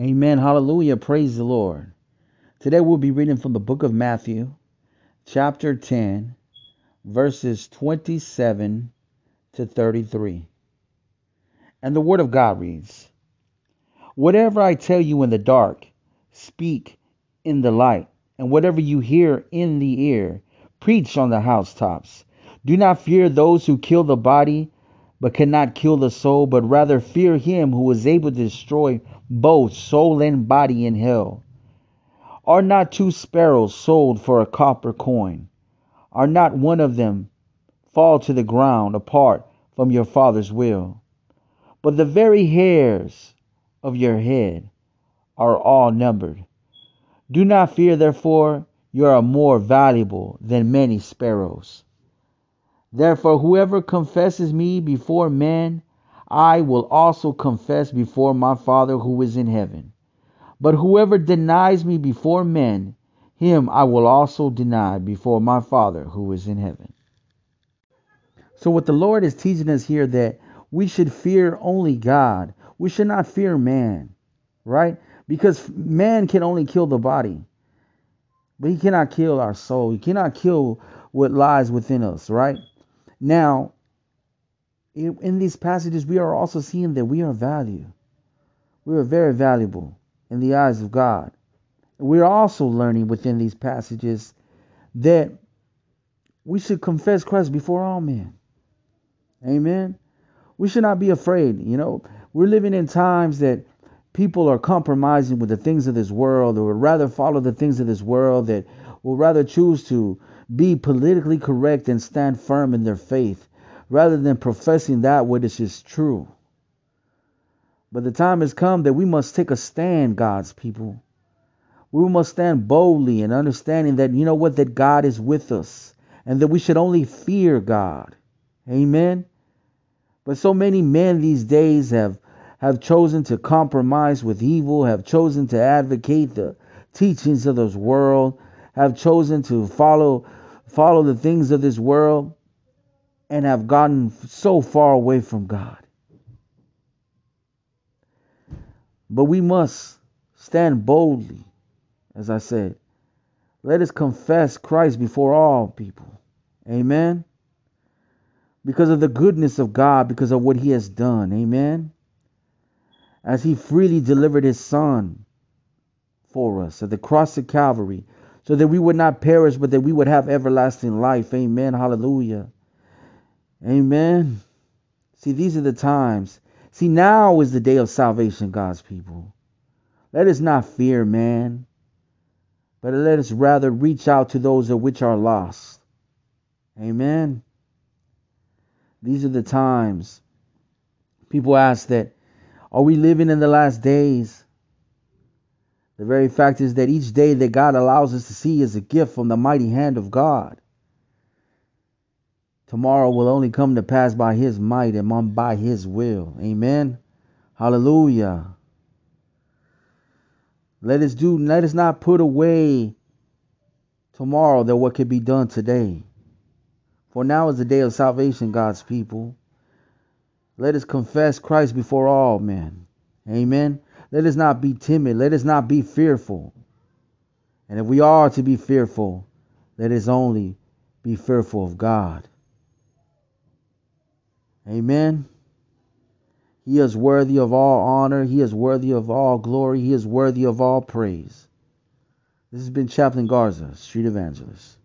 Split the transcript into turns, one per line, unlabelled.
Amen. Hallelujah. Praise the Lord. Today we'll be reading from the book of Matthew, chapter 10, verses 27 to 33. And the word of God reads Whatever I tell you in the dark, speak in the light, and whatever you hear in the ear, preach on the housetops. Do not fear those who kill the body, but cannot kill the soul, but rather fear him who is able to destroy both soul and body in hell. Are not two sparrows sold for a copper coin? Are not one of them fall to the ground apart from your Father's will? But the very hairs of your head are all numbered. Do not fear, therefore, you are more valuable than many sparrows. Therefore, whoever confesses me before men, I will also confess before my Father who is in heaven. But whoever denies me before men, him I will also deny before my Father who is in heaven. So, what the Lord is teaching us here that we should fear only God. We should not fear man, right? Because man can only kill the body, but he cannot kill our soul. He cannot kill what lies within us, right? Now, in these passages, we are also seeing that we are value. We are very valuable in the eyes of God. We're also learning within these passages that we should confess Christ before all men. Amen. We should not be afraid. You know, we're living in times that people are compromising with the things of this world or would rather follow the things of this world that will rather choose to be politically correct and stand firm in their faith rather than professing that which is true. But the time has come that we must take a stand, God's people. We must stand boldly and understanding that, you know what, that God is with us and that we should only fear God. Amen. But so many men these days have have chosen to compromise with evil, have chosen to advocate the teachings of this world, have chosen to follow follow the things of this world and have gotten so far away from God. But we must stand boldly, as I said. Let us confess Christ before all people. Amen. Because of the goodness of God, because of what He has done. Amen. As He freely delivered His Son for us at the cross of Calvary, so that we would not perish, but that we would have everlasting life. Amen. Hallelujah. Amen. See, these are the times. See, now is the day of salvation, God's people. Let us not fear man, but let us rather reach out to those of which are lost. Amen. These are the times. People ask that, are we living in the last days? The very fact is that each day that God allows us to see is a gift from the mighty hand of God. Tomorrow will only come to pass by his might and by his will. Amen. Hallelujah. Let us do let us not put away tomorrow that what can be done today. For now is the day of salvation, God's people. Let us confess Christ before all men. Amen. Let us not be timid. Let us not be fearful. And if we are to be fearful, let us only be fearful of God. Amen. He is worthy of all honor. He is worthy of all glory. He is worthy of all praise. This has been Chaplain Garza, Street Evangelist.